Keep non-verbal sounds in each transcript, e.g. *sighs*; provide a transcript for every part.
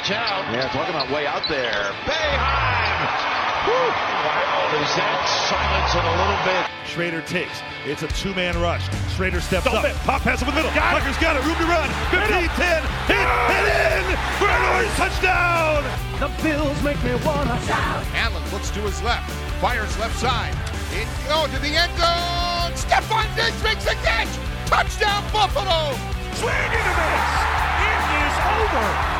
watch out. Yeah, talking about way out there. Boeheim! Wow, is that silence in a little bit? Shrader takes. It's a two-man rush. Shrader steps Don't up. it. Pop pass over the middle. Got it. Tucker's got it. Room to run. 15, 10. Hit, hit in. For an orange touchdown. The Bills make me wanna shout. Allen looks to his left, fires left side. In, oh, to the end zone. Stefon Diggs makes a catch. Touchdown, Buffalo. Swing and a miss. It is over.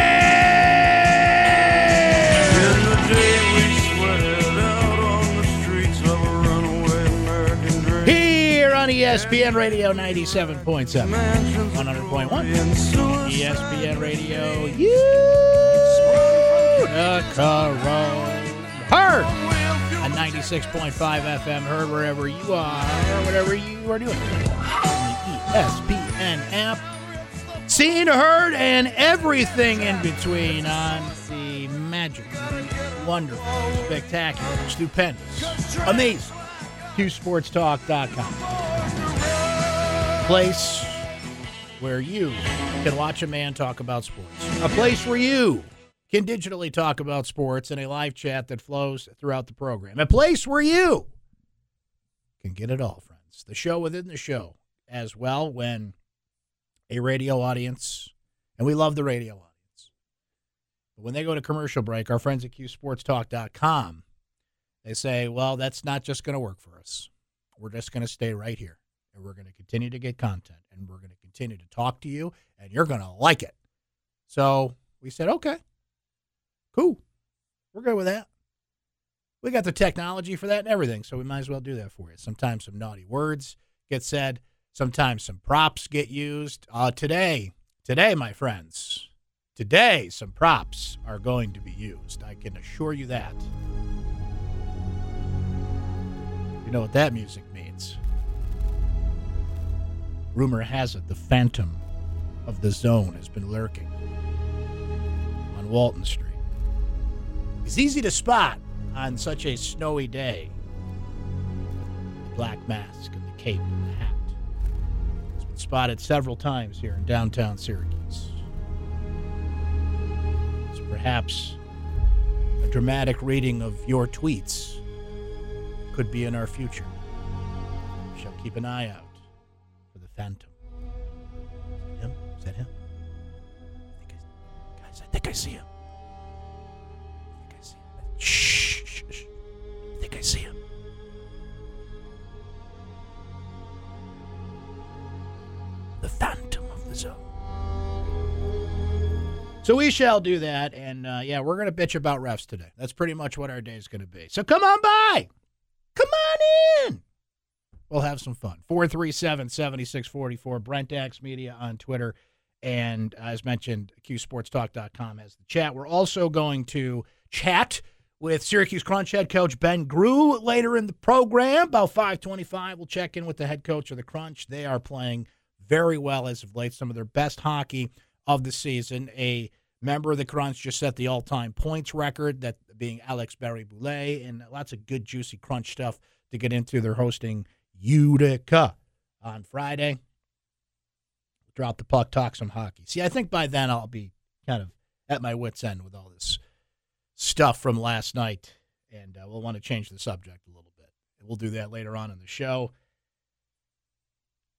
ESPN Radio 97.7, 100.1. ESPN Radio, Road. Heard on 96.5 FM. Heard wherever you are, or whatever you are doing. ESPN app. Seen, heard, and everything in between on the magic, wonderful, spectacular, stupendous, amazing. QSportsTalk.com. A place where you can watch a man talk about sports. A place where you can digitally talk about sports in a live chat that flows throughout the program. A place where you can get it all, friends. The show within the show as well when a radio audience, and we love the radio audience. But when they go to commercial break, our friends at QSportsTalk.com they say, well, that's not just going to work for us. We're just going to stay right here and we're going to continue to get content and we're going to continue to talk to you and you're going to like it. So we said, okay, cool. We're good with that. We got the technology for that and everything. So we might as well do that for you. Sometimes some naughty words get said, sometimes some props get used. Uh, today, today, my friends, today, some props are going to be used. I can assure you that. You know what that music means. Rumor has it the phantom of the zone has been lurking on Walton Street. It's easy to spot on such a snowy day. The black mask and the cape and the hat. It's been spotted several times here in downtown Syracuse. It's perhaps a dramatic reading of your tweets could be in our future. We shall keep an eye out phantom. Him? Is that him? I think I, guys, I think I see him. I think I see him. Shh, shh, shh. I think I see him. The phantom of the zone. So we shall do that, and uh, yeah, we're gonna bitch about refs today. That's pretty much what our day is gonna be. So come on by. Come on in. We'll have some fun. 437 7644. Brent Media on Twitter. And as mentioned, QSportsTalk.com has the chat. We're also going to chat with Syracuse Crunch head coach Ben Groulx later in the program. About 525, we'll check in with the head coach of the Crunch. They are playing very well as of late, some of their best hockey of the season. A member of the Crunch just set the all-time points record, that being Alex Barré-Boulet, and lots of good, juicy Crunch stuff to get into. They're hosting Utica on Friday. Drop the puck, talk some hockey. See, I think by then I'll be kind of at my wits' end with all this stuff from last night, and uh, we'll want to change the subject a little bit. We'll do that later on in the show.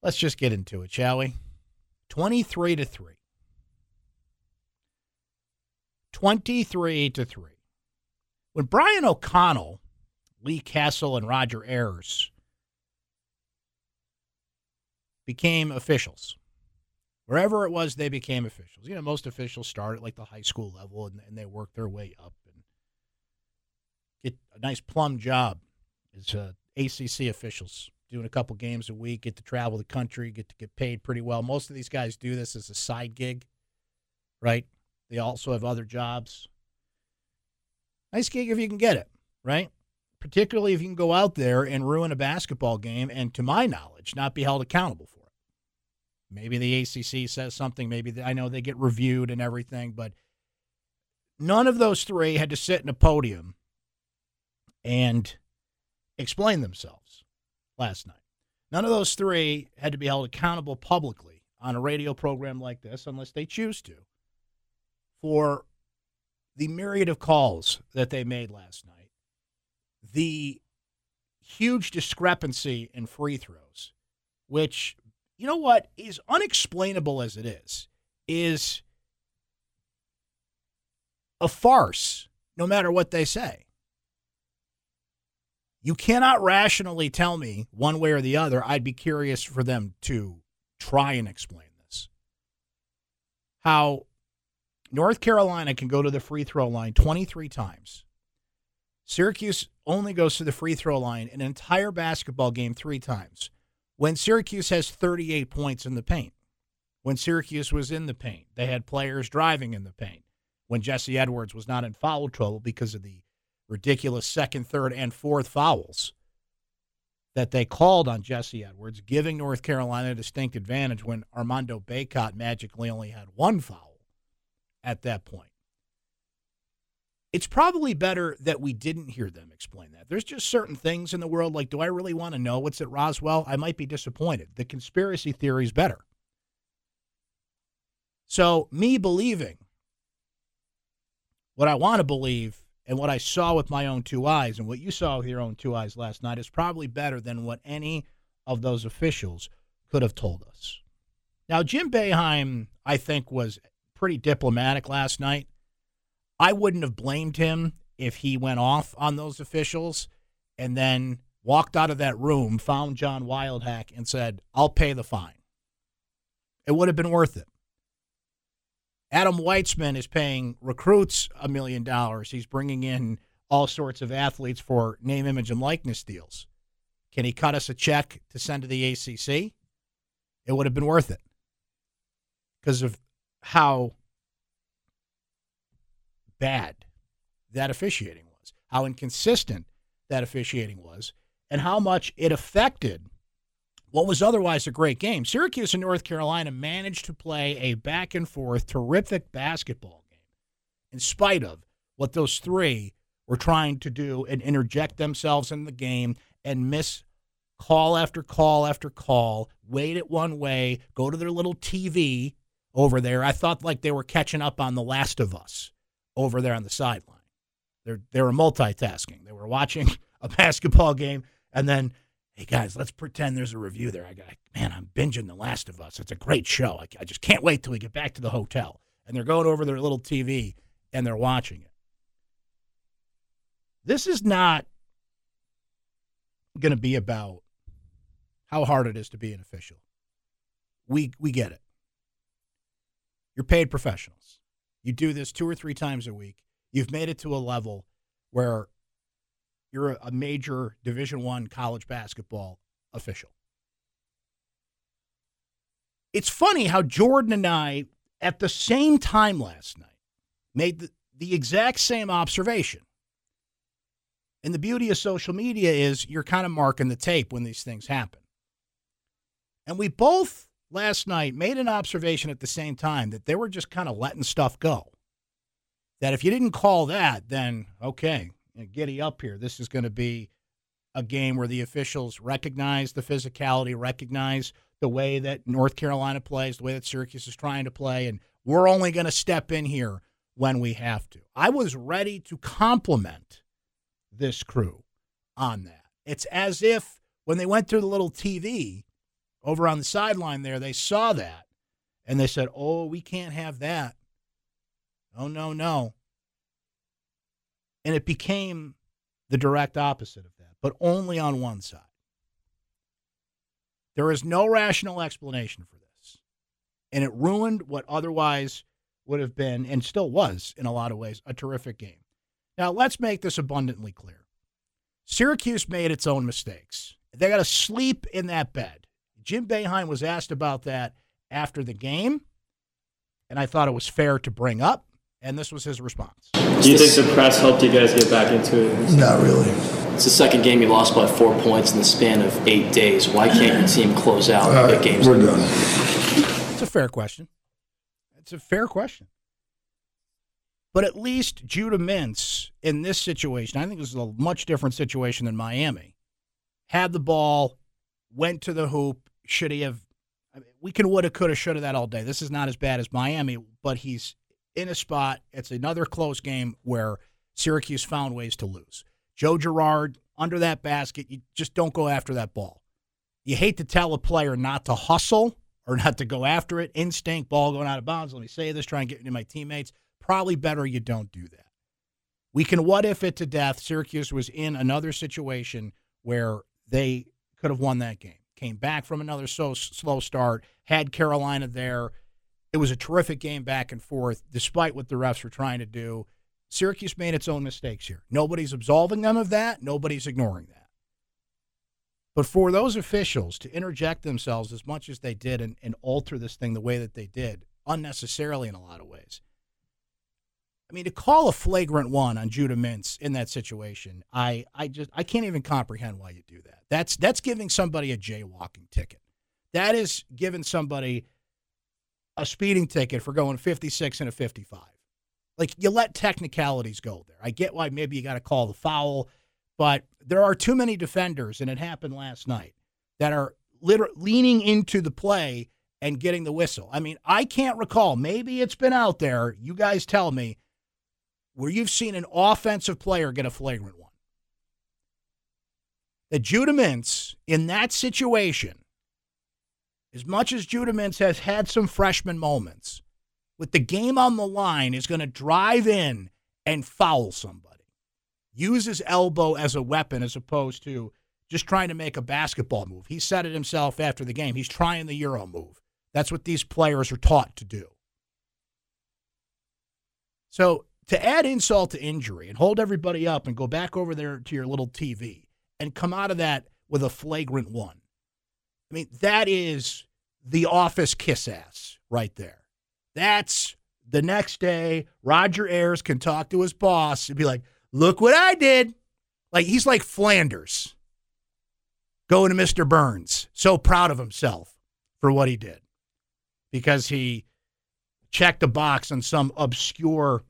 Let's just get into it, shall we? 23 to 3. 23 to 3. When Brian O'Connell, Lee Cassell, and Roger Ayers became officials, wherever it was they became officials, you know, most officials start at like the high school level and, and they work their way up and get a nice plum job as uh, ACC officials, doing a couple games a week, get to travel the country, get to get paid pretty well. Most of these guys do this as a side gig, right? They also have other jobs. Nice gig if you can get it, right? Particularly if you can go out there and ruin a basketball game and, to my knowledge, not be held accountable for. Maybe the ACC says something. Maybe I know they get reviewed and everything, but none of those three had to sit in a podium and explain themselves last night. None of those three had to be held accountable publicly on a radio program like this unless they choose to for the myriad of calls that they made last night, the huge discrepancy in free throws, which, you know what, is unexplainable as it is, is a farce no matter what they say. You cannot rationally tell me one way or the other. I'd be curious for them to try and explain this. How North Carolina can go to the free throw line 23 times. Syracuse only goes to the free throw line an entire basketball game three times. When Syracuse has 38 points in the paint, when Syracuse was in the paint, they had players driving in the paint. When Jesse Edwards was not in foul trouble because of the ridiculous second, third, and fourth fouls that they called on Jesse Edwards, giving North Carolina a distinct advantage when Armando Bacot magically only had one foul at that point. It's probably better that we didn't hear them explain that. There's just certain things in the world like, do I really want to know what's at Roswell? I might be disappointed. The conspiracy theory is better. So, me believing what I want to believe and what I saw with my own two eyes and what you saw with your own two eyes last night is probably better than what any of those officials could have told us. Now, Jim Boeheim, I think, was pretty diplomatic last night. I wouldn't have blamed him if he went off on those officials and then walked out of that room, found John Wildhack, and said, I'll pay the fine. It would have been worth it. Adam Weitsman is paying recruits a million dollars. He's bringing in all sorts of athletes for name, image, and likeness deals. Can he cut us a check to send to the ACC? It would have been worth it because of how bad that officiating was, how inconsistent that officiating was, and how much it affected what was otherwise a great game. Syracuse and North Carolina managed to play a back and forth, terrific basketball game, in spite of what those three were trying to do and interject themselves in the game and miss call after call after call, wait it one way, go to their little TV over there. I thought like they were catching up on The Last of Us over there on the sideline. They're they were multitasking. They were watching *laughs* a basketball game and then hey guys, let's pretend there's a review there. I got, man, I'm binging The Last of Us. It's a great show. I, I just can't wait till we get back to the hotel. And they're going over their little TV and they're watching it. This is not going to be about how hard it is to be an official. We we get it. You're paid professionals. You do this two or three times a week. You've made it to a level where you're a major Division One college basketball official. It's funny how Jordan and I, at the same time last night, made the, the exact same observation. And the beauty of social media is you're kind of marking the tape when these things happen. And we both last night made an observation at the same time that they were just kind of letting stuff go. That if you didn't call that, then okay, giddy up here. This is going to be a game where the officials recognize the physicality, recognize the way that North Carolina plays, the way that Syracuse is trying to play, and we're only going to step in here when we have to. I was ready to compliment this crew on that. It's as if when they went through the little TV over on the sideline there, they saw that and they said, Oh, we can't have that. Oh, no, no. And it became the direct opposite of that, but only on one side. There is no rational explanation for this. And it ruined what otherwise would have been, and still was in a lot of ways, a terrific game. Now, let's make this abundantly clear Syracuse made its own mistakes. They got to sleep in that bed. Jim Boeheim was asked about that after the game, and I thought it was fair to bring up And this was his response. Do you think the press helped you guys get back into it? Not really. It's the second game you lost by four points in the span of eight days. Why can't your team close out All and games? we're done. It's a fair question. It's a fair question. But at least Judah Mintz in this situation, I think this is a much different situation than Miami. Had the ball, went to the hoop. Should he have? I mean, we can woulda, coulda, shoulda that all day. This is not as bad as Miami, but he's in a spot. It's another close game where Syracuse found ways to lose. Joe Girard under that basket, you just don't go after that ball. You hate to tell a player not to hustle or not to go after it. Instinct, ball going out of bounds. Let me say this, try and get into my teammates. Probably better you don't do that. We can what if it to death. Syracuse was in another situation where they could have won that game. Came back from another so slow start, had Carolina there. It was a terrific game back and forth, despite what the refs were trying to do. Syracuse made its own mistakes here. Nobody's absolving them of that. Nobody's ignoring that. But for those officials to interject themselves as much as they did and, and alter this thing the way that they did, unnecessarily in a lot of ways. I mean, to call a flagrant one on Judah Mintz in that situation, I, I just I can't even comprehend why you do that. That's that's giving somebody a jaywalking ticket. That is giving somebody a speeding ticket for going 56 and a 55. Like you let technicalities go there. I get why maybe you got to call the foul, but there are too many defenders, and it happened last night, that are liter- leaning into the play and getting the whistle. I mean, I can't recall. Maybe it's been out there. You guys tell me where you've seen an offensive player get a flagrant one. That Judah Mintz, in that situation, as much as Judah Mintz has had some freshman moments, with the game on the line, is going to drive in and foul somebody. Use his elbow as a weapon as opposed to just trying to make a basketball move. He said it himself after the game. He's trying the Euro move. That's what these players are taught to do. So to add insult to injury and hold everybody up and go back over there to your little TV and come out of that with a flagrant one. I mean, that is the office kiss ass right there. That's the next day, Roger Ayers can talk to his boss and be like, look what I did. Like, he's like Flanders going to Mr. Burns, so proud of himself for what he did because he checked a box on some obscure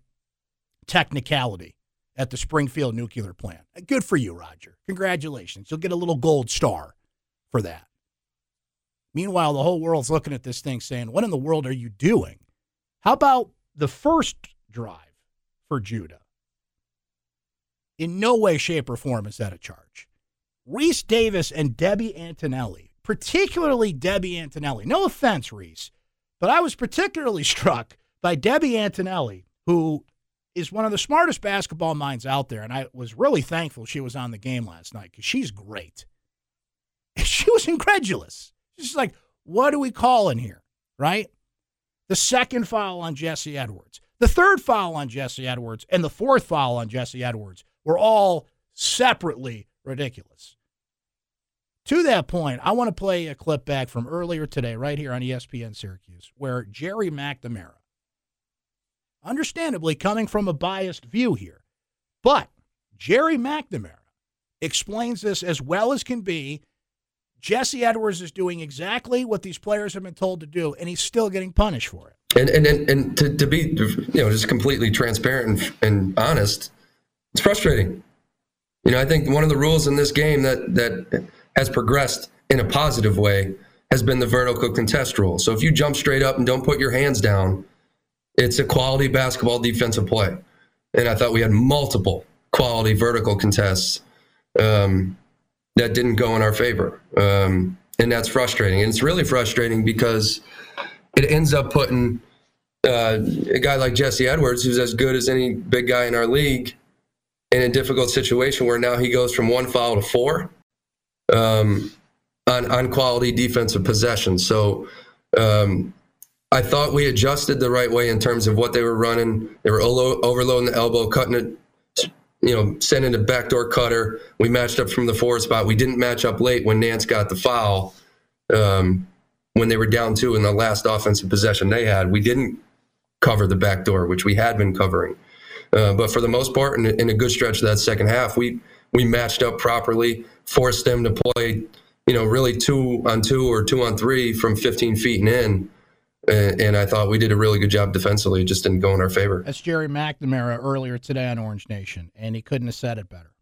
technicality at the Springfield nuclear plant. Good for you, Roger. Congratulations. You'll get a little gold star for that. Meanwhile, the whole world's looking at this thing saying, What in the world are you doing? How about the first drive for Judah? In no way, shape, or form is that a charge. Reese Davis and Debbie Antonelli, particularly Debbie Antonelli. No offense, Reese, but I was particularly *laughs* struck by Debbie Antonelli, who is one of the smartest basketball minds out there. And I was really thankful she was on the game last night because she's great. *laughs* She was incredulous. She's like, what do we call in here? Right? The second foul on Jesse Edwards, the third foul on Jesse Edwards, and the fourth foul on Jesse Edwards were all separately ridiculous. To that point, I want to play a clip back from earlier today, right here on ESPN Syracuse, where Gerry McNamara, understandably coming from a biased view here, but Gerry McNamara explains this as well as can be. Jesse Edwards is doing exactly what these players have been told to do, and he's still getting punished for it. And and and, and to, to be you know just completely transparent and, and honest, it's frustrating. You know, I think one of the rules in this game that that has progressed in a positive way has been the vertical contest rule. So if you jump straight up and don't put your hands down, it's a quality basketball defensive play. And I thought we had multiple quality vertical contests um, that didn't go in our favor. Um, and that's frustrating. And it's really frustrating because it ends up putting uh, a guy like Jesse Edwards, who's as good as any big guy in our league, in a difficult situation where now he goes from one foul to four um, on, on quality defensive possession. So um, I thought we adjusted the right way in terms of what they were running. They were overloading the elbow, cutting it, you know, sending a backdoor cutter. We matched up from the four spot. We didn't match up late when Nance got the foul. Um, when they were down two in the last offensive possession they had, we didn't cover the back door, which we had been covering. Uh, but for the most part, in, in, a good stretch of that second half, we we matched up properly, forced them to play, you know, really two on two or two on three from 15 feet and in. And, and I thought we did a really good job defensively. It just didn't go in our favor. That's Gerry McNamara earlier today on Orange Nation, and he couldn't have said it better.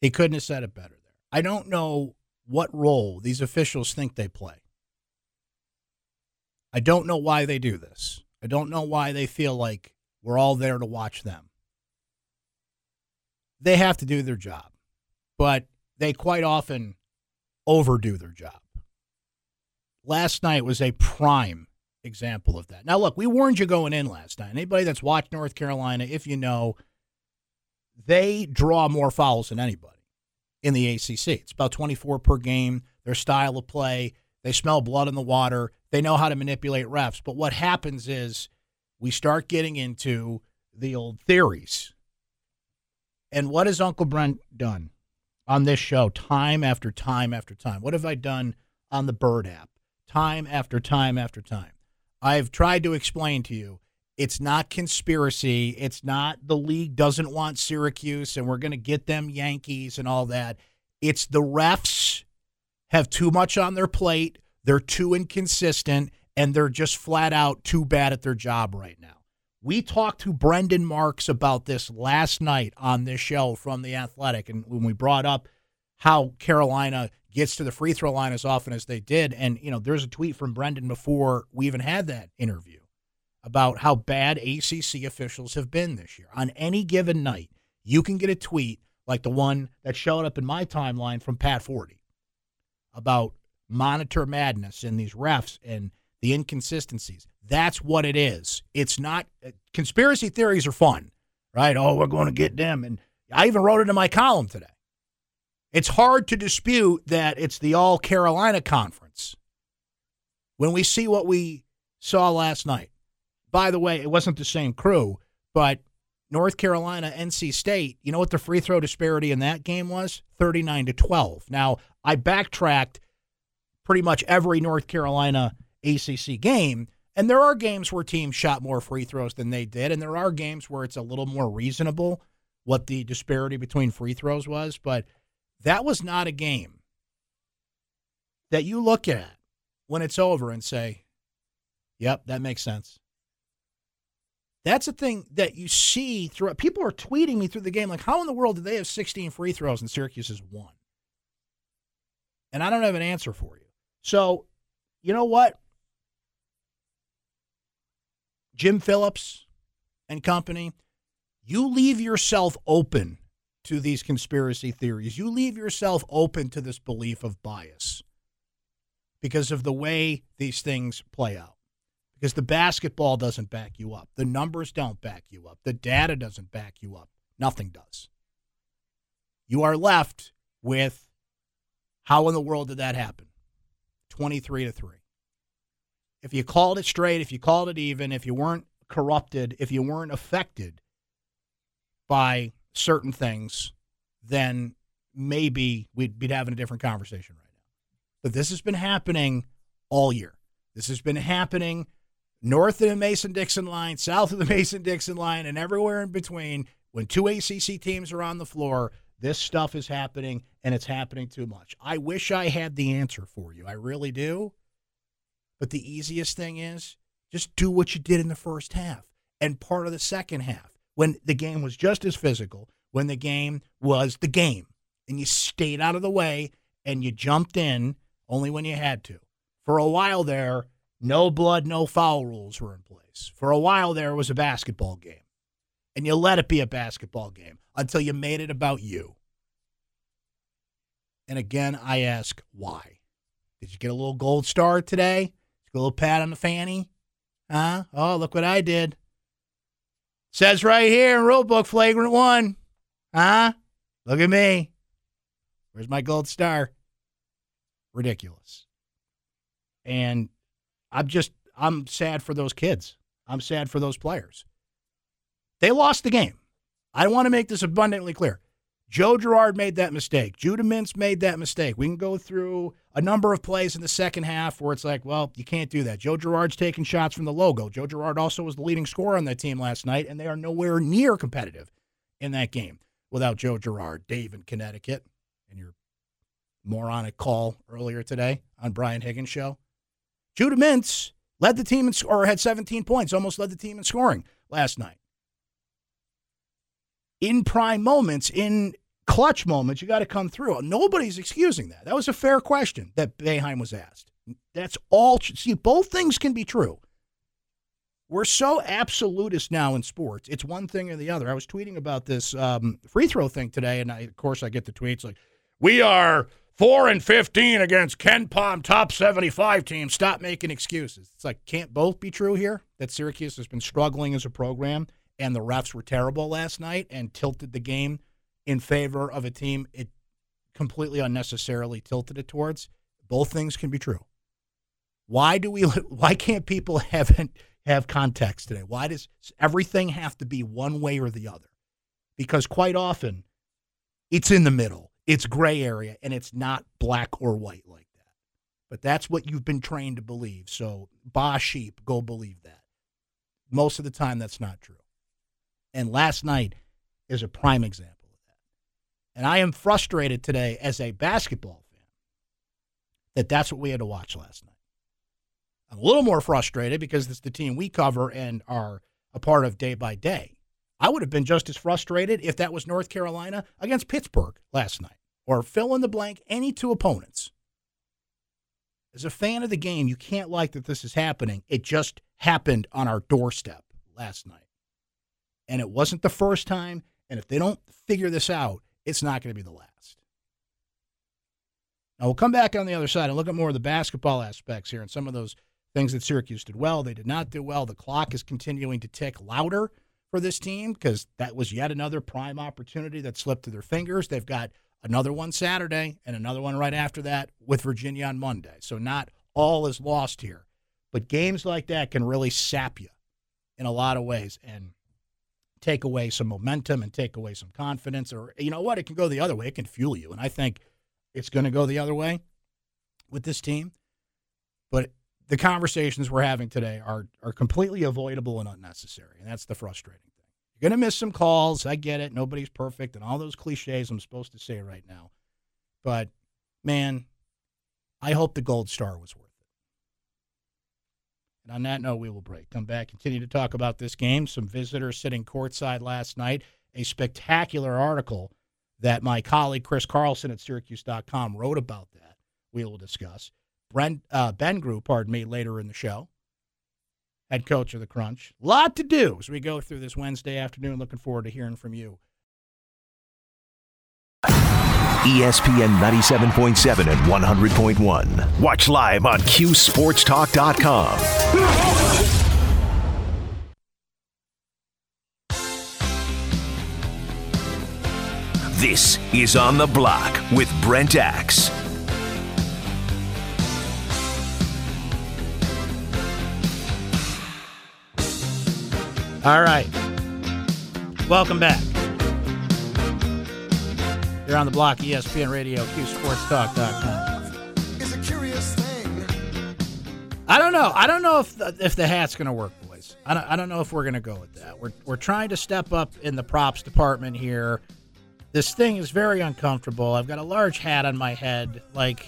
He couldn't have said it better there. I don't know what role these officials think they play. I don't know why they do this. I don't know why they feel like we're all there to watch them. They have to do their job, but they quite often overdo their job. Last night was a prime example of that. Now, look, we warned you going in last night. Anybody that's watched North Carolina, if you know, they draw more fouls than anybody in the ACC. It's about 24 per game. Their style of play, they smell blood in the water. They know how to manipulate refs. But what happens is we start getting into the old theories. And what has Uncle Brent done on this show time after time after time? What have I done on the Bird app time after time after time? I've tried to explain to you it's not conspiracy. It's not the league doesn't want Syracuse and we're going to get them Yankees and all that. It's the refs have too much on their plate. They're too inconsistent and they're just flat out too bad at their job right now. We talked to Brendan Marks about this last night on this show from The Athletic. And when we brought up how Carolina gets to the free throw line as often as they did, and, you know, there's a tweet from Brendan before we even had that interview about how bad ACC officials have been this year. On any given night, you can get a tweet like the one that showed up in my timeline from Pat Forde about monitor madness and these refs and the inconsistencies. That's what it is. It's not uh, conspiracy theories are fun, right? Oh, we're going to get them and I even wrote it in my column today. It's hard to dispute that it's the All Carolina conference when we see what we saw last night. By the way, it wasn't the same crew, but North Carolina, NC State, you know what the free throw disparity in that game was? 39 to 12. Now, I backtracked pretty much every North Carolina ACC game, and there are games where teams shot more free throws than they did, and there are games where it's a little more reasonable what the disparity between free throws was, but that was not a game that you look at when it's over and say, yep, that makes sense. That's a thing that you see throughout. People are tweeting me through the game like, "How in the world did they have 16 free throws and Syracuse has one?" And I don't have an answer for you. So, you know what? Jim Phillips and company, you leave yourself open to these conspiracy theories. You leave yourself open to this belief of bias because of the way these things play out because the basketball doesn't back you up. The numbers don't back you up. The data doesn't back you up. Nothing does. You are left with how in the world did that happen? 23 to 3. If you called it straight, if you called it even, if you weren't corrupted, if you weren't affected by certain things, then maybe we'd be having a different conversation right now. But this has been happening all year. This has been happening north of the Mason Dixon line, south of the *laughs* Mason Dixon line, and everywhere in between, when two ACC teams are on the floor, this stuff is happening and it's happening too much. I wish I had the answer for you. I really do. But the easiest thing is just do what you did in the first half and part of the second half when the game was just as physical, when the game was the game, and you stayed out of the way and you jumped in only when you had to. For a while there, no blood, no foul rules were in place. For a while there, it was a basketball game. And you let it be a basketball game until you made it about you. And again, I ask why? Did you get a little gold star today? a little pat on the fanny? Huh? Oh, look what I did. Says right here in rule book, flagrant one. Huh? Look at me. Where's my gold star? Ridiculous. And I'm just I'm sad for those kids. I'm sad for those players. They lost the game. I want to make this abundantly clear. Joe Girard made that mistake. Judah Mintz made that mistake. We can go through a number of plays in the second half where it's like, well, you can't do that. Joe Girard's taking shots from the logo. Joe Girard also was the leading scorer on that team last night, and they are nowhere near competitive in that game without Joe Girard. Dave in Connecticut, and your moronic call earlier today on Brian Higgins' show. Judah Mintz led the team in, or had 17 points, almost led the team in scoring last night in prime moments, in clutch moments, you got to come through. Nobody's excusing that. That was a fair question that Boeheim was asked. That's all. See, both things can be true. We're so absolutist now in sports. It's one thing or the other. I was tweeting about this um, free throw thing today, and I, of course I get the tweets like, "We are four and fifteen against KenPom top seventy-five team. Stop making excuses." It's like can't both be true here. That Syracuse has been struggling as a program and the refs were terrible last night and tilted the game in favor of a team it completely unnecessarily tilted it towards. Both things can be true. Why do we? *laughs* Why can't people *laughs* have have context today? Why does everything have to be one way or the other? Because quite often, it's in the middle. It's gray area, and it's not black or white like that. But that's what you've been trained to believe. So, ba sheep, go believe that. Most of the time, that's not true. And last night is a prime example of that. And I am frustrated today as a basketball fan that that's what we had to watch last night. I'm a little more frustrated because it's the team we cover and are a part of day by day. I would have been just as frustrated if that was North Carolina against Pittsburgh last night or fill in the blank any two opponents. As a fan of the game, you can't like that this is happening. It just happened on our doorstep last night and it wasn't the first time. And if they don't figure this out, it's not going to be the last. Now we'll come back on the other side and look at more of the basketball aspects here and some of those things that Syracuse did well. They did not do well. The clock is continuing to tick louder for this team because that was yet another prime opportunity that slipped through their fingers. They've got another one Saturday and another one right after that with Virginia on Monday. So not all is lost here. But games like that can really sap you in a lot of ways. And take away some momentum and take away some confidence. Or, you know what? It can go the other way. It can fuel you. And I think it's going to go the other way with this team. But the conversations we're having today are, are completely avoidable and unnecessary. And that's the frustrating thing. You're going to miss some calls. I get it. Nobody's perfect and all those cliches I'm supposed to say right now. But, man, I hope the gold star was worth and on that note, we will break. Come back, continue to talk about this game. Some visitors sitting courtside last night. A spectacular article that my colleague Chris Carlson at Syracuse.com wrote about that. We will discuss. Brent, uh, Ben Groulx, pardon me, later in the show. Head coach of the Crunch. Lot to do as we go through this Wednesday afternoon. Looking forward to hearing from you. ESPN 97.7 and 100.1. Watch live on QSportsTalk.com. This is On the Block with Brent Axe. All right. Welcome back. You're on the block, ESPN Radio, QSportsTalk.com. I don't know. I don't know if the, if the hat's going to work, boys. I don't, I don't know if we're going to go with that. We're, we're trying to step up in the props department here. This thing is very uncomfortable. I've got a large hat on my head. Like,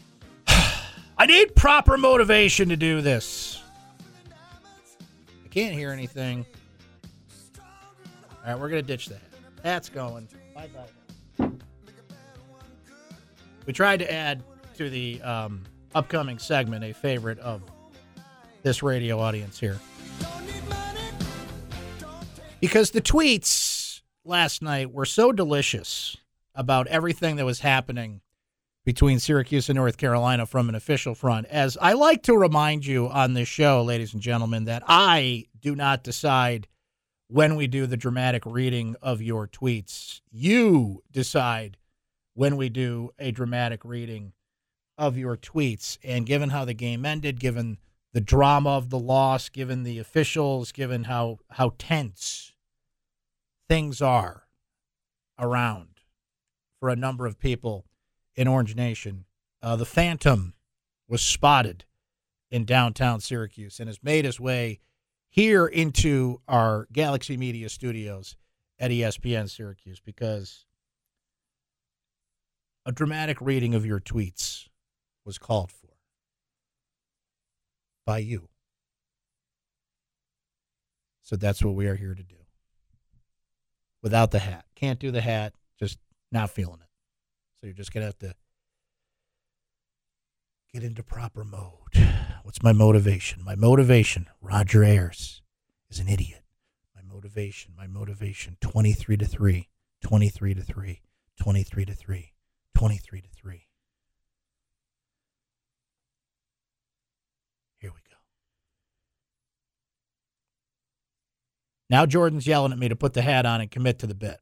*sighs* I need proper motivation to do this. I can't hear anything. All right, we're going to ditch that. Hat's going. Bye bye. We tried to add to the um, upcoming segment a favorite of this radio audience here. Because the tweets last night were so delicious about everything that was happening between Syracuse and North Carolina from an official front. As I like to remind you on this show, ladies and gentlemen, that I do not decide when we do the dramatic reading of your tweets. You decide when we do a dramatic reading of your tweets. And given how the game ended, given the drama of the loss, given the officials, given how, how tense things are around for a number of people in Orange Nation. Uh, the Phantom was spotted in downtown Syracuse and has made his way here into our Galaxy Media studios at ESPN Syracuse because a dramatic reading of your tweets was called for by you. So that's what we are here to do. Without the hat. Can't do the hat, just not feeling it. So you're just going to have to get into proper mode. What's my motivation? My motivation, Roger Ayers is an idiot. My motivation, my motivation, 23 to 3, 23 to 3, 23 to 3, 23 to 3. Here we go. Now Jordan's yelling at me to put the hat on and commit to the bit.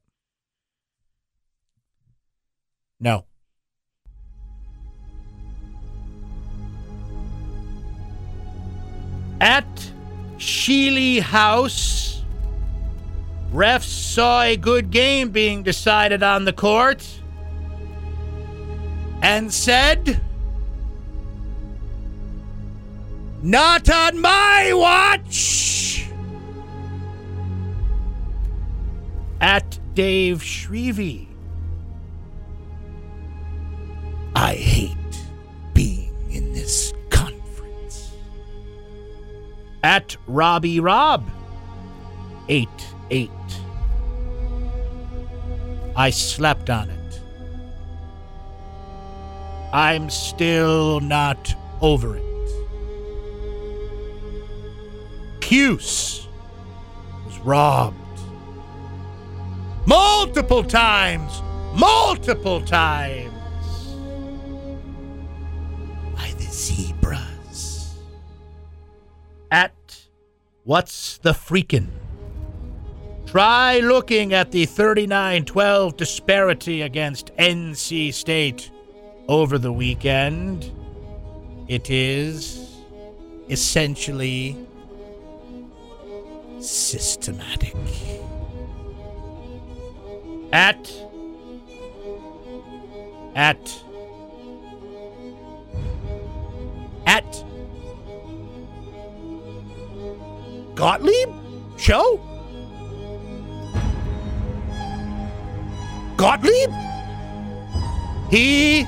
No. At Sheely House, refs saw a good game being decided on the court and said, Not on my watch! At Dave Shrevey. I hate being in this conference. At Robbie Rob. 8 8. I slept on it. I'm still not over it. Cuse was robbed. Multiple times! Multiple times! By the zebras. At What's the Freakin'? Try looking at the 39 12 disparity against NC State over the weekend. It is essentially systematic. At at at Gottlieb show? Gottlieb? He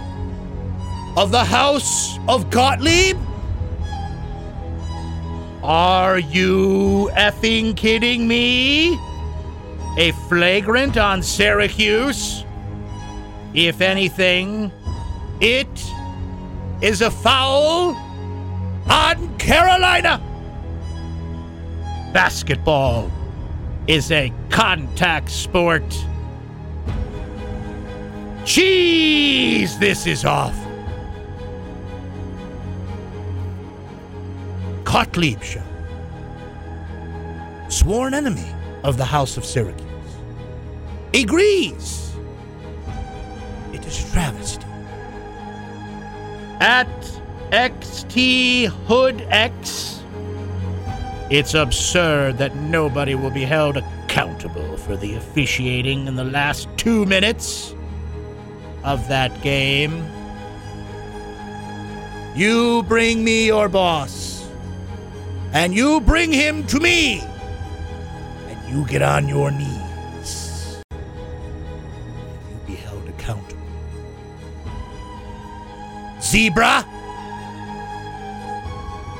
of the house of Gottlieb? Are you effing kidding me? A flagrant on Syracuse? If anything, it is a foul on Carolina. Basketball is a contact sport. Jeez, this is awful. Gottlieb show. Sworn enemy of the House of Syracuse. Agrees. It is travesty. At XT Hood X, it's absurd that nobody will be held accountable for the officiating in the last two minutes of that game. You bring me your boss, and you bring him to me, and you get on your knees. And you be held accountable. Zebra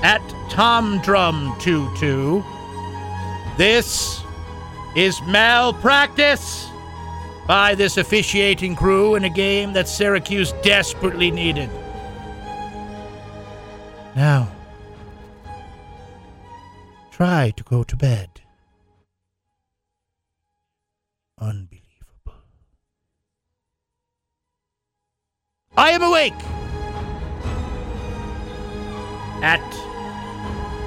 at Tom Drum 22. This is malpractice by this officiating crew in a game that Syracuse desperately needed. Now, try to go to bed. Unbelievable. I am awake! At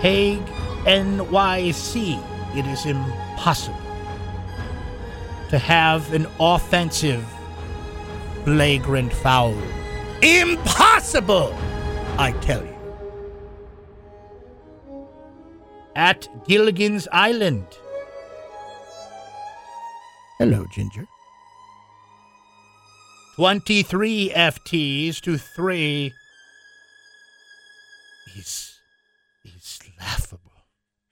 Hague NYC, it is impossible to have an offensive flagrant foul. Impossible! I tell you. At Gilligan's Island. Hello, Ginger. 23 FTs to 3. He's he's laughable.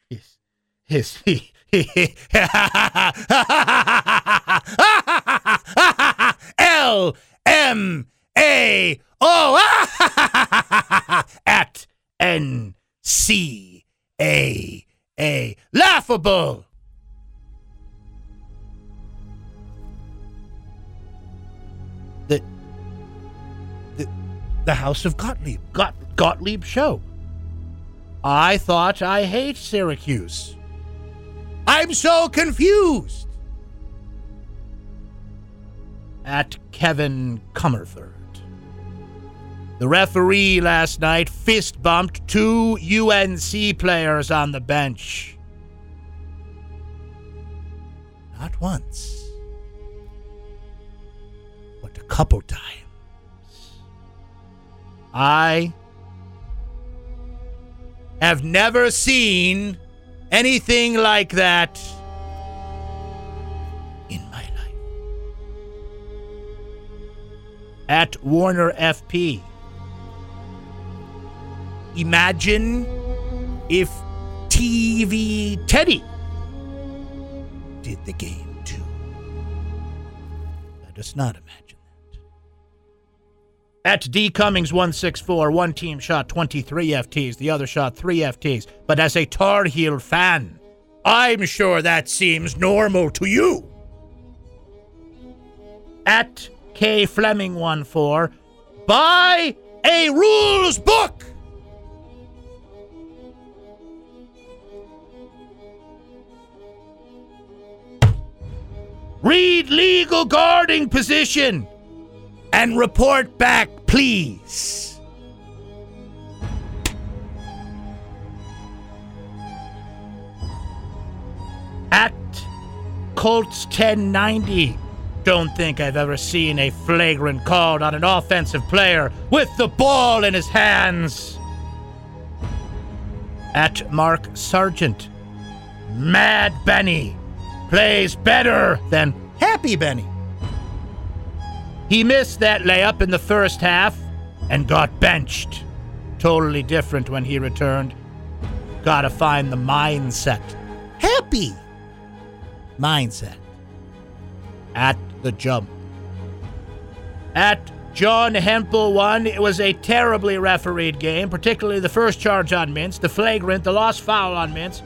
He's he's he, he, *laughs* L M A O *laughs* at N C A A laughable. The the the House of Gottlieb Gott, Gottlieb show. I thought I hate Syracuse. I'm so confused. At Kevin Comerford. The referee last night fist bumped two UNC players on the bench. Not once, but a couple times. I have never seen anything like that in my life. At Warner FP. Imagine if TV Teddy did the game too. Let us not imagine that. At D Cummings 164, one team shot 23 FTs, the other shot 3 FTs. But as a Tar Heel fan, I'm sure that seems normal to you. At K Fleming 14, buy a rules book. Read legal guarding position and report back, please. At Colts 1090. Don't think I've ever seen a flagrant call on an offensive player with the ball in his hands. At Mark Sargent. Mad Benny plays better than Happy Benny. He missed that layup in the first half and got benched. Totally different when he returned. Gotta find the mindset. Happy mindset. At the jump. At John Hempel won. It was a terribly refereed game, particularly the first charge on Mintz, the flagrant, the lost foul on Mintz.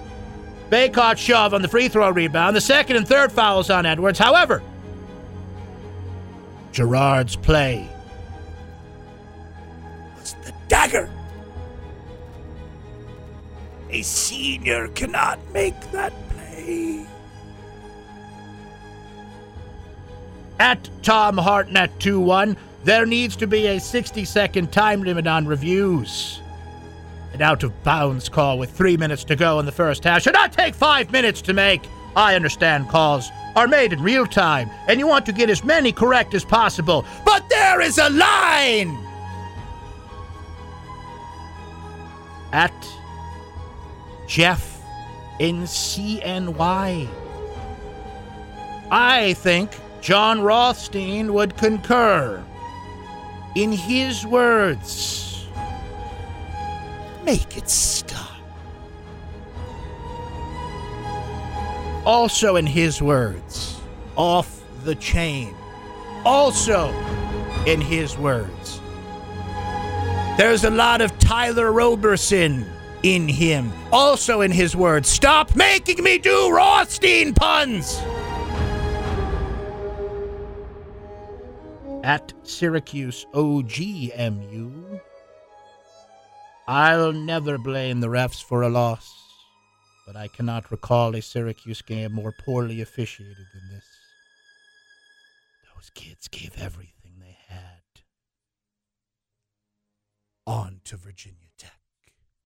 Bacot shove on the free throw rebound. The second and third fouls on Edwards. However, Girard's play was the dagger. A senior cannot make that play. At Tom Hartnett 2 1, there needs to be a 60 second time limit on reviews. An out of bounds call with three minutes to go in the first half should not take five minutes to make. I understand calls are made in real time, and you want to get as many correct as possible. But there is a line! At Jeff in CNY. I think Jon Rothstein would concur. In his words, make it stop. Also, in his words, off the chain. Also, in his words, there's a lot of Tyler Roberson in him. Also, in his words, stop making me do Rothstein puns. At Syracuse OGMU, I'll never blame the refs for a loss but I cannot recall a Syracuse game more poorly officiated than this. Those kids gave everything they had. On to Virginia.